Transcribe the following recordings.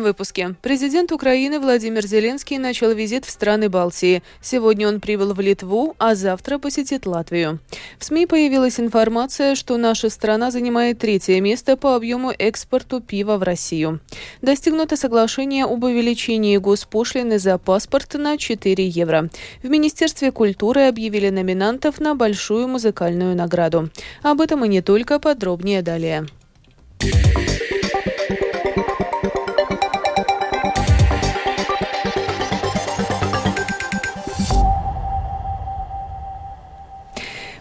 этом выпуске президент Украины Владимир Зеленский начал визит в страны Балтии. Сегодня он прибыл в Литву, а завтра посетит Латвию. В СМИ появилась информация, что наша страна занимает третье место по объему экспорту пива в Россию. Достигнуто соглашение об увеличении госпошлины за паспорт на 4 евро. В Министерстве культуры объявили номинантов на большую музыкальную награду. Об этом и не только, подробнее далее.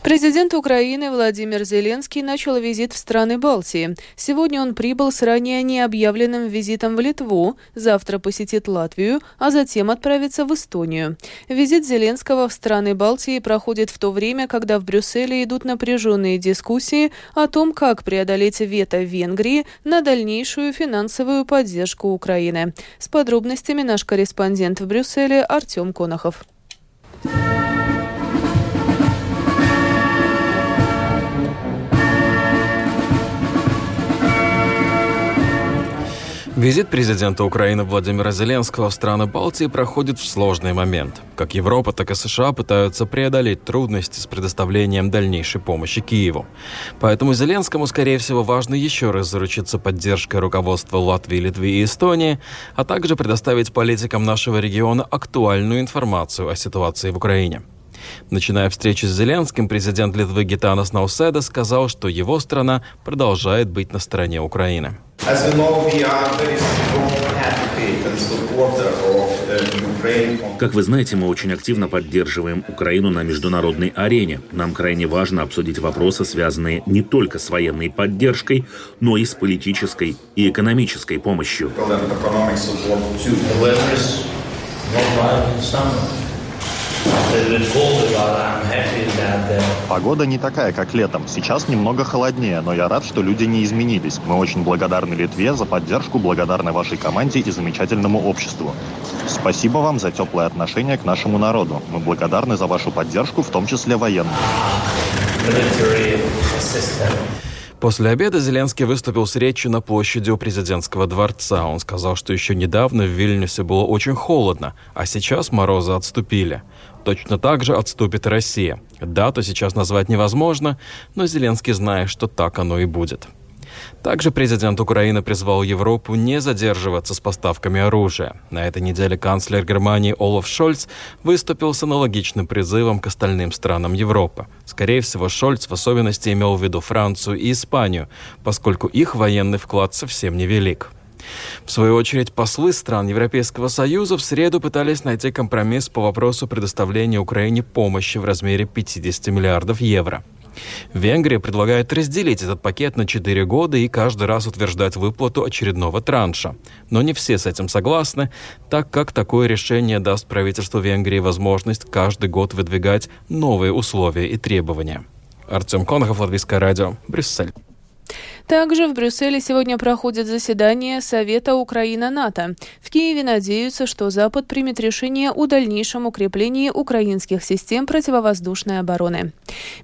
Президент Украины Владимир Зеленский начал визит в страны Балтии. Сегодня он прибыл с ранее необъявленным визитом в Литву, завтра посетит Латвию, а затем отправится в Эстонию. Визит Зеленского в страны Балтии проходит в то время, когда в Брюсселе идут напряженные дискуссии о том, как преодолеть вето Венгрии на дальнейшую финансовую поддержку Украины. С подробностями наш корреспондент в Брюсселе Артем Конохов. Визит президента Украины Владимира Зеленского в страны Балтии проходит в сложный момент. Как Европа, так и США пытаются преодолеть трудности с предоставлением дальнейшей помощи Киеву. Поэтому Зеленскому, скорее всего, важно еще раз заручиться поддержкой руководства Латвии, Литвы и Эстонии, а также предоставить политикам нашего региона актуальную информацию о ситуации в Украине. Начиная встречи с Зеленским, президент Литвы Гитанас Науседа сказал, что его страна продолжает быть на стороне Украины. Как вы знаете, мы очень активно поддерживаем Украину на международной арене. Нам крайне важно обсудить вопросы, связанные не только с военной поддержкой, но и с политической и экономической помощью. Погода не такая, как летом. Сейчас немного холоднее, но я рад, что люди не изменились. Мы очень благодарны Литве за поддержку, благодарны вашей команде и замечательному обществу. Спасибо вам за теплое отношение к нашему народу. Мы благодарны за вашу поддержку, в том числе военную. После обеда Зеленский выступил с речью на площади у президентского дворца. Он сказал, что еще недавно в Вильнюсе было очень холодно, а сейчас морозы отступили. Точно так же отступит Россия. Дату сейчас назвать невозможно, но Зеленский знает, что так оно и будет. Также президент Украины призвал Европу не задерживаться с поставками оружия. На этой неделе канцлер Германии Олаф Шольц выступил с аналогичным призывом к остальным странам Европы. Скорее всего, Шольц в особенности имел в виду Францию и Испанию, поскольку их военный вклад совсем невелик. В свою очередь, послы стран Европейского Союза в среду пытались найти компромисс по вопросу предоставления Украине помощи в размере 50 миллиардов евро. Венгрия предлагает разделить этот пакет на 4 года и каждый раз утверждать выплату очередного транша. Но не все с этим согласны, так как такое решение даст правительству Венгрии возможность каждый год выдвигать новые условия и требования. Артем Конохов, Латвийское радио, Брюссель. Также в Брюсселе сегодня проходит заседание Совета Украина-НАТО. В Киеве надеются, что Запад примет решение о дальнейшем укреплении украинских систем противовоздушной обороны.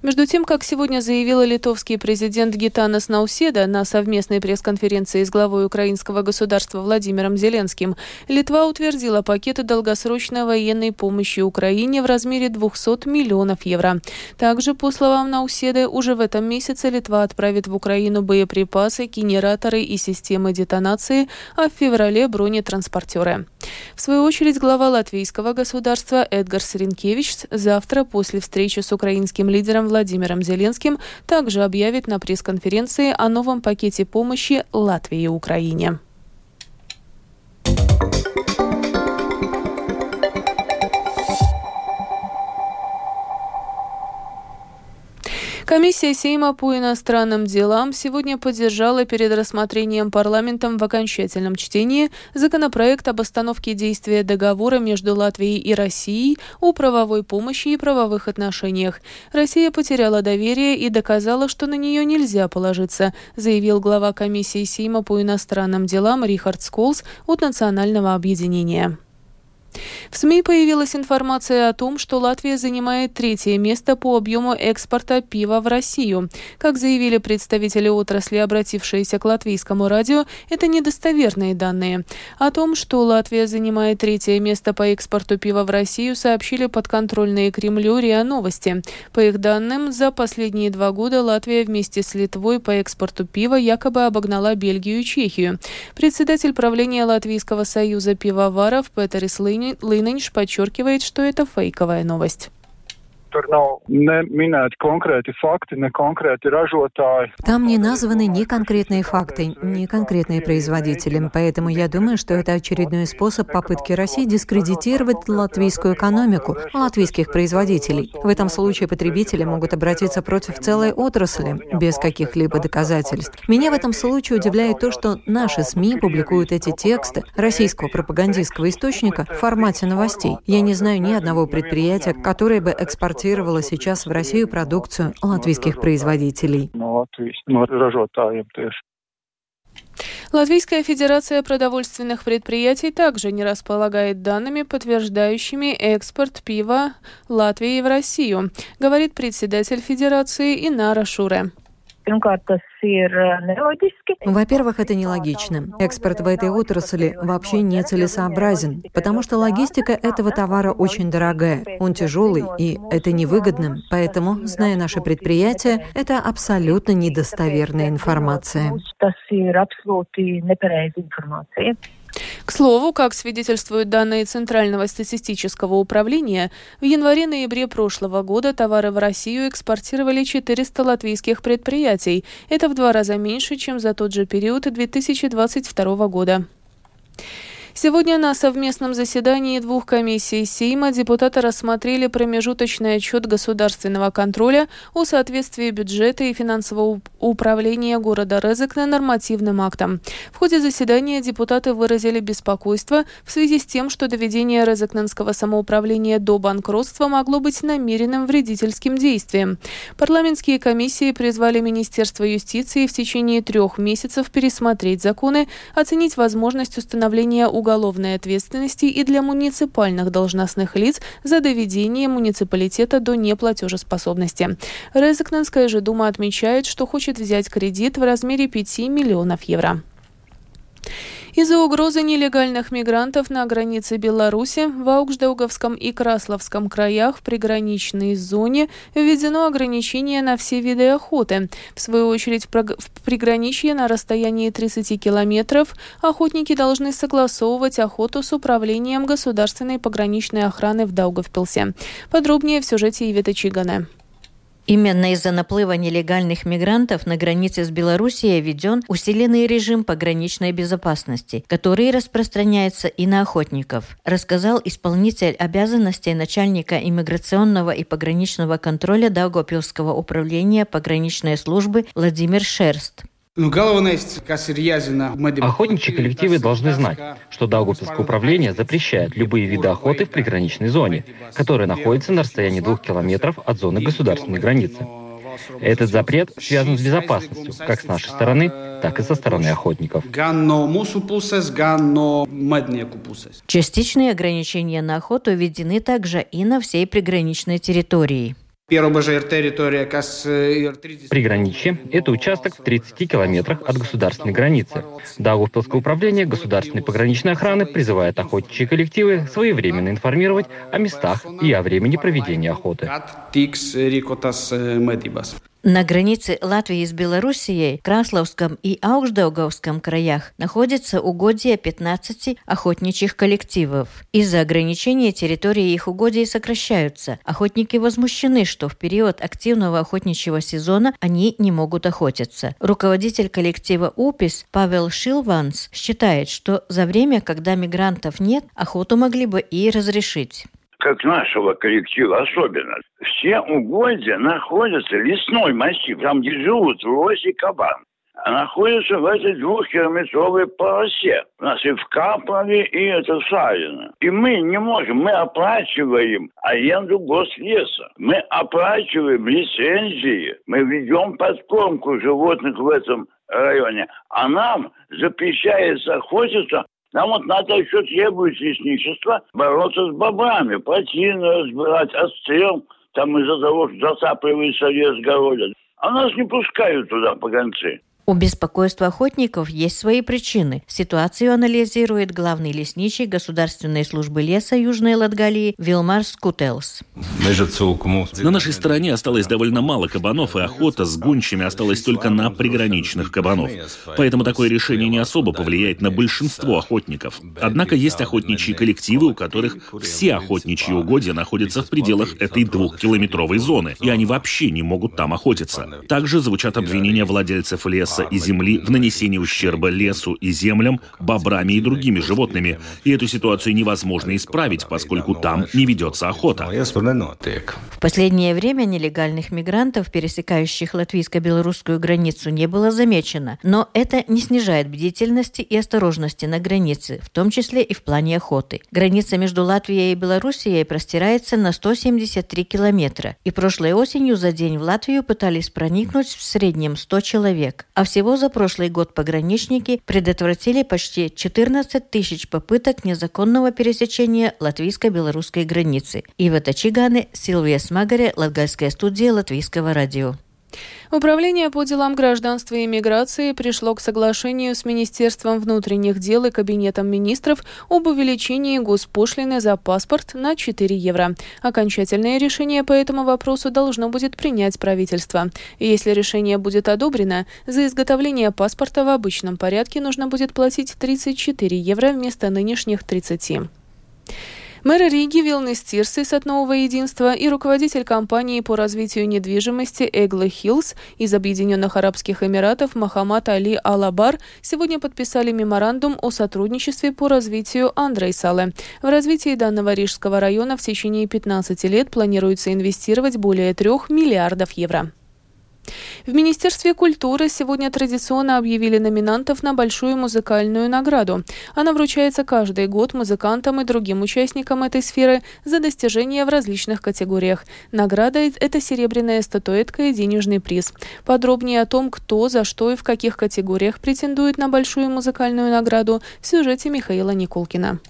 Между тем, как сегодня заявил литовский президент Гитанас Науседа на совместной пресс-конференции с главой украинского государства Владимиром Зеленским, Литва утвердила пакеты долгосрочной военной помощи Украине в размере 200 миллионов евро. Также, по словам Науседы, уже в этом месяце Литва отправит в Украину боеприпасы боеприпасы, генераторы и системы детонации, а в феврале бронетранспортеры. В свою очередь, глава латвийского государства Эдгар Сринкевич завтра после встречи с украинским лидером Владимиром Зеленским также объявит на пресс-конференции о новом пакете помощи Латвии и Украине. Комиссия Сейма по иностранным делам сегодня поддержала перед рассмотрением парламентом в окончательном чтении законопроект об остановке действия договора между Латвией и Россией о правовой помощи и правовых отношениях. Россия потеряла доверие и доказала, что на нее нельзя положиться, заявил глава комиссии Сейма по иностранным делам Рихард Сколс от Национального объединения. В СМИ появилась информация о том, что Латвия занимает третье место по объему экспорта пива в Россию. Как заявили представители отрасли, обратившиеся к латвийскому радио, это недостоверные данные. О том, что Латвия занимает третье место по экспорту пива в Россию, сообщили подконтрольные Кремлю РИА Новости. По их данным, за последние два года Латвия вместе с Литвой по экспорту пива якобы обогнала Бельгию и Чехию. Председатель правления Латвийского союза пивоваров Петерис Лейни Līniņš подчеркивает, что это фейковая новость. Tur nav ne konkrēti fakti, ne konkrēti ražotāji. Там не названы ни конкретные факты, ни конкретные производители. Поэтому я думаю, что это очередной способ попытки России дискредитировать латвийскую экономику, латвийских производителей. В этом случае потребители могут обратиться против целой отрасли без каких-либо доказательств. Меня в этом случае удивляет то, что наши СМИ публикуют эти тексты российского пропагандистского источника в формате новостей. Я не знаю ни одного предприятия, которое бы экспортировало экспортировала сейчас в Россию продукцию латвийских производителей. Латвийская Федерация продовольственных предприятий также не располагает данными, подтверждающими экспорт пива Латвии в Россию, говорит председатель Федерации Инара Шуре. Во-первых, это нелогично. Экспорт в этой отрасли вообще не целесообразен, потому что логистика этого товара очень дорогая, он тяжелый, и это невыгодно. Поэтому, зная наши предприятия, это абсолютно недостоверная информация. К слову, как свидетельствуют данные Центрального статистического управления, в январе-ноябре прошлого года товары в Россию экспортировали 400 латвийских предприятий. Это в два раза меньше, чем за тот же период 2022 года. Сегодня на совместном заседании двух комиссий Сейма депутаты рассмотрели промежуточный отчет государственного контроля о соответствии бюджета и финансового управления города Резекна нормативным актам. В ходе заседания депутаты выразили беспокойство в связи с тем, что доведение Резекненского самоуправления до банкротства могло быть намеренным вредительским действием. Парламентские комиссии призвали Министерство юстиции в течение трех месяцев пересмотреть законы, оценить возможность установления уголовного уголовной ответственности и для муниципальных должностных лиц за доведение муниципалитета до неплатежеспособности. Резекненская же дума отмечает, что хочет взять кредит в размере 5 миллионов евро. Из-за угрозы нелегальных мигрантов на границе Беларуси в Аугждауговском и Красловском краях в приграничной зоне введено ограничение на все виды охоты. В свою очередь, в приграничье на расстоянии 30 километров охотники должны согласовывать охоту с управлением государственной пограничной охраны в Даугавпилсе. Подробнее в сюжете Ивета Чигана. Именно из-за наплыва нелегальных мигрантов на границе с Белоруссией введен усиленный режим пограничной безопасности, который распространяется и на охотников, рассказал исполнитель обязанностей начальника иммиграционного и пограничного контроля Даугопилского управления пограничной службы Владимир Шерст. Ну, Охотничьи коллективы должны знать, что Даугавпилское управление запрещает любые виды охоты в приграничной зоне, которая находится на расстоянии двух километров от зоны государственной границы. Этот запрет связан с безопасностью, как с нашей стороны, так и со стороны охотников. Частичные ограничения на охоту введены также и на всей приграничной территории. Приграничье – это участок в 30 километрах от государственной границы. Даугавпилское управление государственной пограничной охраны призывает охотничьи коллективы своевременно информировать о местах и о времени проведения охоты. На границе Латвии с Белоруссией, Красловском и Ауждауговском краях находятся угодья 15 охотничьих коллективов. Из-за ограничения территории их угодий сокращаются. Охотники возмущены, что в период активного охотничьего сезона они не могут охотиться. Руководитель коллектива УПИС Павел Шилванс считает, что за время, когда мигрантов нет, охоту могли бы и разрешить как нашего коллектива особенно, все угодья находятся, лесной массив, там, где живут лось и кабан, находятся в этой двухкилометровой полосе. У нас и в Каплове, и это Савино. И мы не можем, мы оплачиваем аренду гослеса, мы оплачиваем лицензии, мы ведем подкормку животных в этом районе, а нам запрещается охотиться Нам вот надо еще требует лесничество бороться с бобрами, плотины разбирать, отстрел, там из-за того, что засапливается лес, городят. А нас не пускают туда погонцы. У беспокойства охотников есть свои причины. Ситуацию анализирует главный лесничий Государственной службы леса Южной Латгалии Вилмар Скутелс. На нашей стороне осталось довольно мало кабанов, и охота с гончими осталась только на приграничных кабанов. Поэтому такое решение не особо повлияет на большинство охотников. Однако есть охотничьи коллективы, у которых все охотничьи угодья находятся в пределах этой двухкилометровой зоны, и они вообще не могут там охотиться. Также звучат обвинения владельцев леса леса и земли в нанесении ущерба лесу и землям, бобрами и другими животными. И эту ситуацию невозможно исправить, поскольку там не ведется охота. В последнее время нелегальных мигрантов, пересекающих латвийско-белорусскую границу, не было замечено. Но это не снижает бдительности и осторожности на границе, в том числе и в плане охоты. Граница между Латвией и Белоруссией простирается на 173 километра. И прошлой осенью за день в Латвию пытались проникнуть в среднем 100 человек. А всего за прошлый год пограничники предотвратили почти 14 тысяч попыток незаконного пересечения латвийско-белорусской границы. Ива Тачиганы, Силвия Смагаре, Латгальская студия Латвийского радио. Управление по делам гражданства и миграции пришло к соглашению с Министерством внутренних дел и Кабинетом министров об увеличении госпошлины за паспорт на 4 евро. Окончательное решение по этому вопросу должно будет принять правительство. если решение будет одобрено, за изготовление паспорта в обычном порядке нужно будет платить 34 евро вместо нынешних 30. Мэр Риги Вилнис Кирсис от Нового Единства и руководитель компании по развитию недвижимости Eagle Hills из Объединенных Арабских Эмиратов Мохамед Али Алаббар сегодня подписали меморандум о сотрудничестве по развитию Андрейсалы. В развитии данного рижского района в течение 15 лет планируется инвестировать более 3 миллиардов евро. В Министерстве культуры сегодня традиционно объявили номинантов на большую музыкальную награду. Она вручается каждый год музыкантам и другим участникам этой сферы за достижения в различных категориях. Награда – это серебряная статуэтка и денежный приз. Подробнее о том, кто, за что и в каких категориях претендует на большую музыкальную награду в сюжете Михаила Никулкина.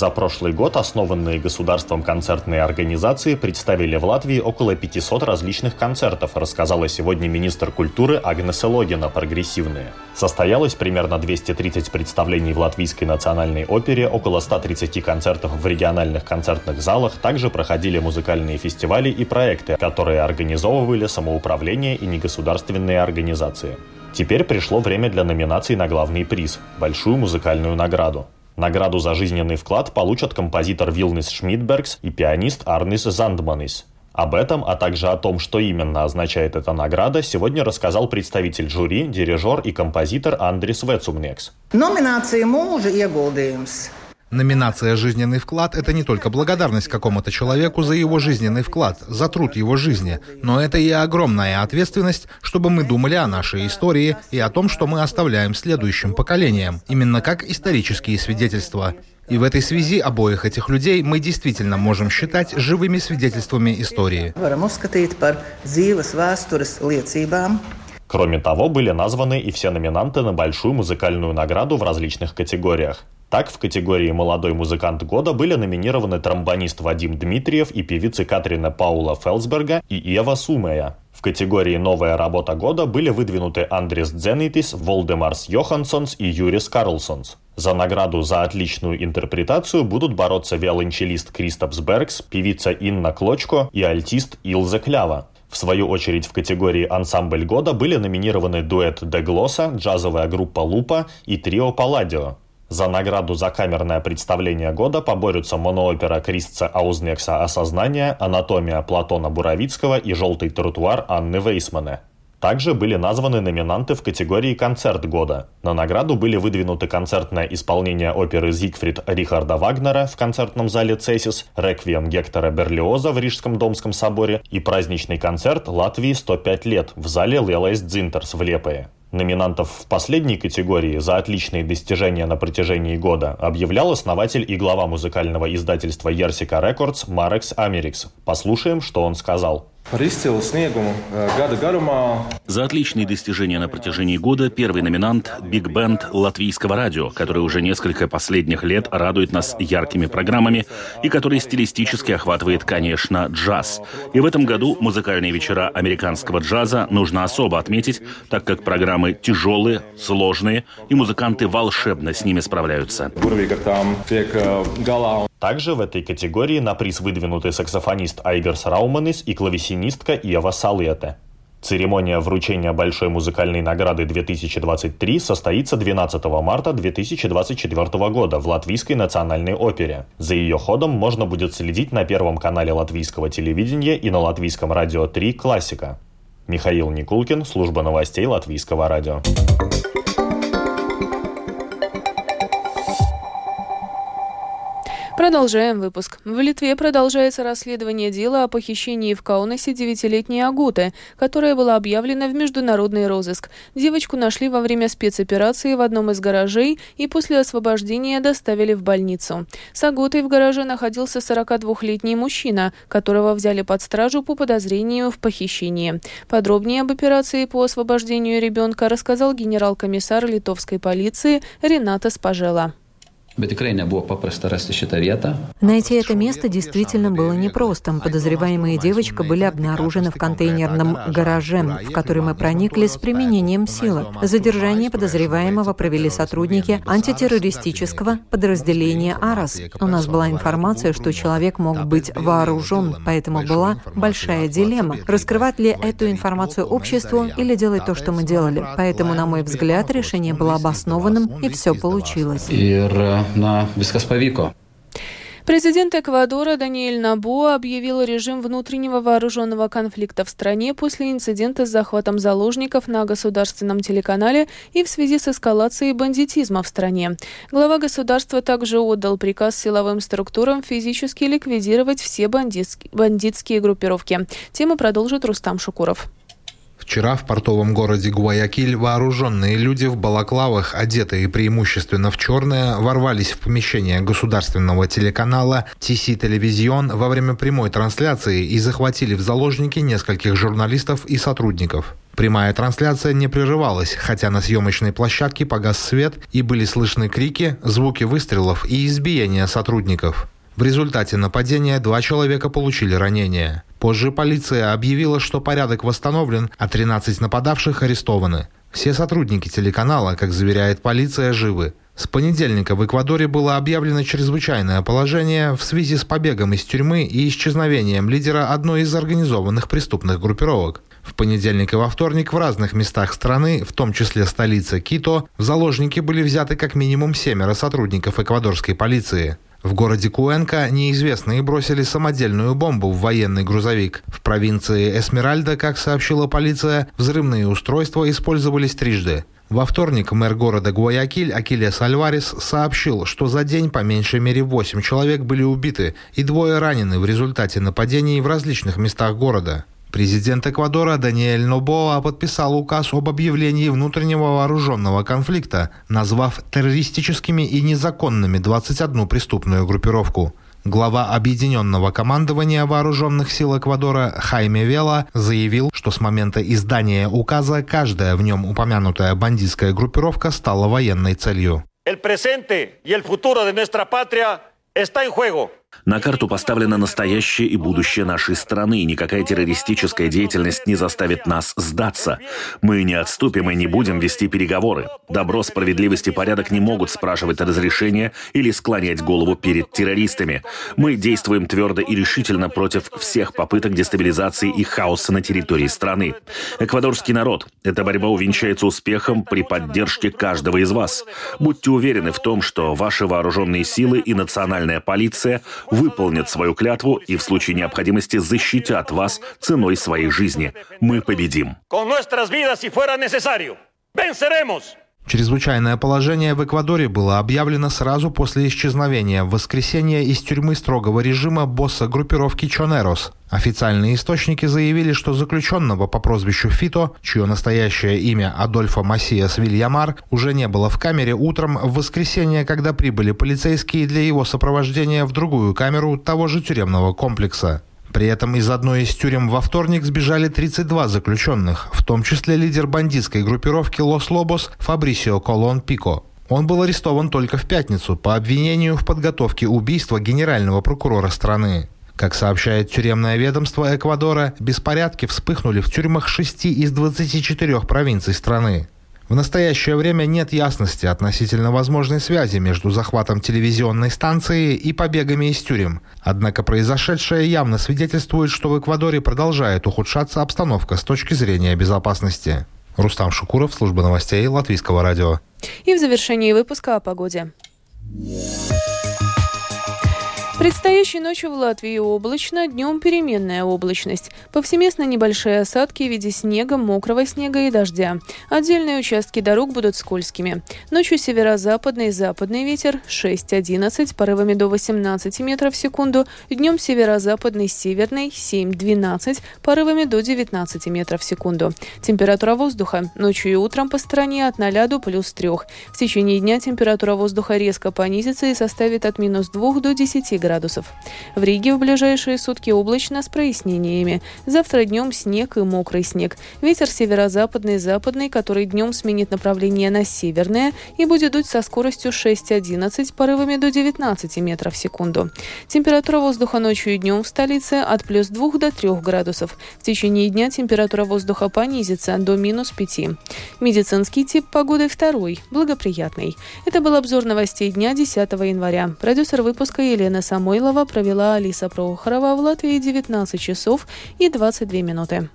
За прошлый год основанные государством концертные организации представили в Латвии около 500 различных концертов, рассказала сегодня министр культуры Агнеса Логина «Прогрессивные». Состоялось примерно 230 представлений в Латвийской национальной опере, около 130 концертов в региональных концертных залах, также проходили музыкальные фестивали и проекты, которые организовывали самоуправление и негосударственные организации. Теперь пришло время для номинаций на главный приз – большую музыкальную награду. Награду за жизненный вклад получат композитор Вилнис Шмидбергс и пианист Арнис Зандманис. Об этом, а также о том, что именно означает эта награда, сегодня рассказал представитель жюри, дирижер и композитор Андрис Вецумнекс. Номинация «Mūža ieguldījums» Номинация «Жизненный вклад» — это не только благодарность какому-то человеку за его жизненный вклад, за труд его жизни, но это и огромная ответственность, чтобы мы думали о нашей истории и о том, что мы оставляем следующим поколениям, именно как исторические свидетельства. И в этой связи обоих этих людей мы действительно можем считать живыми свидетельствами истории. Кроме того, были названы и все номинанты на большую музыкальную награду в различных категориях. Так, в категории «Молодой музыкант года» были номинированы тромбонист Вадим Дмитриев и певицы Катрина Паула Фелсберга и Ева Сумея. В категории «Новая работа года» были выдвинуты Андрес Дзенитис, Волдемарс Йоханссонс и Юрис Карлсонс. За награду за отличную интерпретацию будут бороться виолончелист Кристопс Бергс, певица Инна Клочко и альтист Илза Клява. В свою очередь в категории «Ансамбль года» были номинированы дуэт Деглоса, джазовая группа Лупа и трио Палладио. За награду за камерное представление года поборются моноопера Кристса Аузниекса «Осознание», «Анатомия» Платона Буровицкого и «Желтый тротуар» Анны Вейсмане. Также были названы номинанты в категории «Концерт года». На награду были выдвинуты концертное исполнение оперы «Зигфрид» Рихарда Вагнера в концертном зале «Цесис», «Реквием» Гектора Берлиоза в Рижском Домском соборе и праздничный концерт «Латвии 105 лет» в зале Лиелайс Дзинтарс в Лиепае. Номинантов в последней категории за отличные достижения на протяжении года объявлял основатель и глава музыкального издательства Jersika Records Марекс Америкс. Послушаем, что он сказал. За отличные достижения на протяжении года первый номинант – Биг Бенд Латвийского радио, который уже несколько последних лет радует нас яркими программами и который стилистически охватывает, конечно, джаз. И в этом году музыкальные вечера американского джаза нужно особо отметить, так как программы тяжелые, сложные, и музыканты волшебно с ними справляются. Также в этой категории на приз выдвинуты саксофонист Айверс Рауманис и клавесинистка Ева Салете. Церемония вручения Большой музыкальной награды 2023 состоится 12 марта 2024 года в Латвийской национальной опере. За ее ходом можно будет следить на Первом канале латвийского телевидения и на Латвийском радио 3 «Классика». Михаил Никулкин, служба новостей Латвийского радио. Продолжаем выпуск. В Литве продолжается расследование дела о похищении в Каунасе девятилетней Агуты, которая была объявлена в международный розыск. Девочку нашли во время спецоперации в одном из гаражей и после освобождения доставили в больницу. С Агутой в гараже находился 42-летний мужчина, которого взяли под стражу по подозрению в похищении. Подробнее об операции по освобождению ребенка рассказал генерал-комиссар литовской полиции Рената Спажела. Найти это место действительно было непросто. Подозреваемые девочка были обнаружены в контейнерном гараже, в который мы проникли с применением силы. Задержание подозреваемого провели сотрудники антитеррористического подразделения АРАС. У нас была информация, что человек мог быть вооружен, поэтому была большая дилемма. Раскрывать ли эту информацию обществу или делать то, что мы делали. Поэтому, на мой взгляд, решение было обоснованным, и все получилось на Бескосповико. Президент Эквадора Даниэль Набо объявил режим внутреннего вооруженного конфликта в стране после инцидента с захватом заложников на государственном телеканале и в связи с эскалацией бандитизма в стране. Глава государства также отдал приказ силовым структурам физически ликвидировать все бандитские группировки. Тему продолжит Рустам Шукуров. Вчера в портовом городе Гуаякиль вооруженные люди в балаклавах, одетые преимущественно в черное, ворвались в помещение государственного телеканала TC Телевизион во время прямой трансляции и захватили в заложники нескольких журналистов и сотрудников. Прямая трансляция не прерывалась, хотя на съемочной площадке погас свет и были слышны крики, звуки выстрелов и избиения сотрудников. В результате нападения два человека получили ранения. Позже полиция объявила, что порядок восстановлен, а 13 нападавших арестованы. Все сотрудники телеканала, как заверяет полиция, живы. С понедельника в Эквадоре было объявлено чрезвычайное положение в связи с побегом из тюрьмы и исчезновением лидера одной из организованных преступных группировок. В понедельник и во вторник в разных местах страны, в том числе столица Кито, в заложники были взяты как минимум семеро сотрудников эквадорской полиции. В городе Куэнка неизвестные бросили самодельную бомбу в военный грузовик. В провинции Эсмеральда, как сообщила полиция, взрывные устройства использовались трижды. Во вторник мэр города Гуаякиль Акилес Альварес сообщил, что за день по меньшей мере 8 человек были убиты и двое ранены в результате нападений в различных местах города. Президент Эквадора Даниэль Нобоа подписал указ об объявлении внутреннего вооруженного конфликта, назвав террористическими и незаконными 21 преступную группировку. Глава Объединенного командования Вооруженных сил Эквадора Хайме Вела заявил, что с момента издания указа каждая в нем упомянутая бандитская группировка стала военной целью. El presente y el futuro de nuestra patria está en juego. На карту поставлено настоящее и будущее нашей страны, и никакая террористическая деятельность не заставит нас сдаться. Мы не отступим и не будем вести переговоры. Добро, справедливость и порядок не могут спрашивать разрешения или склонять голову перед террористами. Мы действуем твердо и решительно против всех попыток дестабилизации и хаоса на территории страны. Эквадорский народ. Эта борьба увенчается успехом при поддержке каждого из вас. Будьте уверены в том, что ваши вооруженные силы и национальная полиция – выполнят свою клятву и в случае необходимости защитят вас ценой своей жизни. Мы победим. Чрезвычайное положение в Эквадоре было объявлено сразу после исчезновения в воскресенье из тюрьмы строгого режима босса группировки Чонерос. Официальные источники заявили, что заключенного по прозвищу Фито, чье настоящее имя Адольфо Массиас Вильямар, уже не было в камере утром в воскресенье, когда прибыли полицейские для его сопровождения в другую камеру того же тюремного комплекса. При этом из одной из тюрем во вторник сбежали 32 заключенных, в том числе лидер бандитской группировки Лос-Лобос Фабрисио Колон Пико. Он был арестован только в пятницу по обвинению в подготовке убийства генерального прокурора страны. Как сообщает тюремное ведомство Эквадора, беспорядки вспыхнули в тюрьмах 6 из 24 провинций страны. В настоящее время нет ясности относительно возможной связи между захватом телевизионной станции и побегами из тюрем. Однако произошедшее явно свидетельствует, что в Эквадоре продолжает ухудшаться обстановка с точки зрения безопасности. Рустам Шукуров, служба новостей Латвийского радио. И в завершении выпуска о погоде. Предстоящей ночью в Латвии облачно, днем переменная облачность. Повсеместно небольшие осадки в виде снега, мокрого снега и дождя. Отдельные участки дорог будут скользкими. Ночью северо-западный и западный ветер 6-11, порывами до 18 метров в секунду. Днем северо-западный, северный 7-12, порывами до 19 метров в секунду. Температура воздуха ночью и утром по стране от 0 до плюс 3. В течение дня температура воздуха резко понизится и составит от минус 2 до 10 градусов градусов. В Риге в ближайшие сутки облачно с прояснениями. Завтра днем снег и мокрый снег. Ветер северо-западный, западный, который днем сменит направление на северное и будет дуть со скоростью 6-11, порывами до 19 метров в секунду. Температура воздуха ночью и днем в столице от плюс 2 до 3 градусов. В течение дня температура воздуха понизится до минус 5. Медицинский тип погоды второй, благоприятный. Это был обзор новостей дня 10 января. Продюсер выпуска Елена Самойлова провела Алиса Прохорова в Латвии 19 часов и 22 минуты.